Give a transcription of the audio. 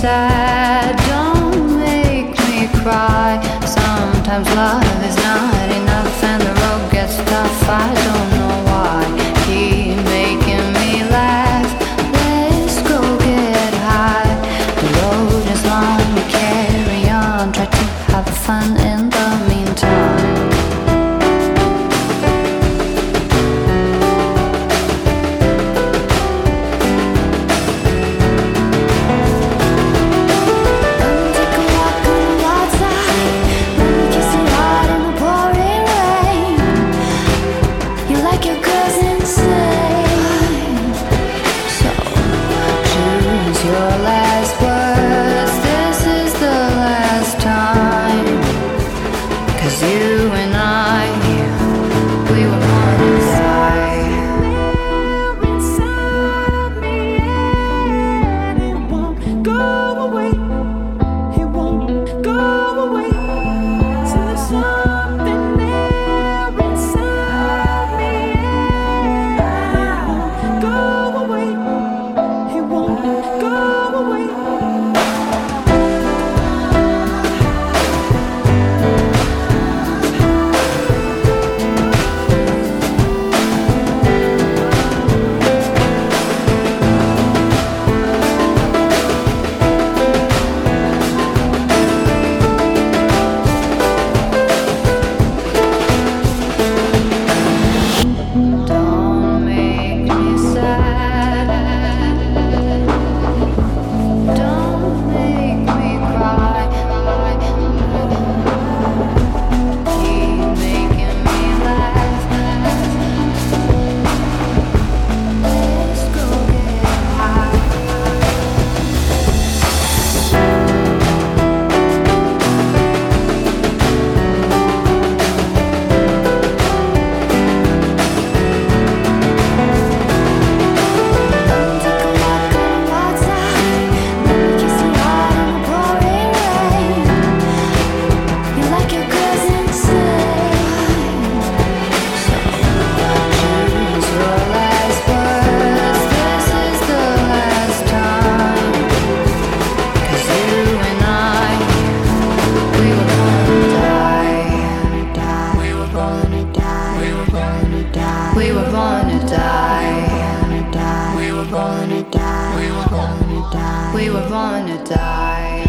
sad. Don't make me cry. Sometimes love. Oh. born to die. We were born to die. We were born to die. We were born to die. We were born to die. We were born to die.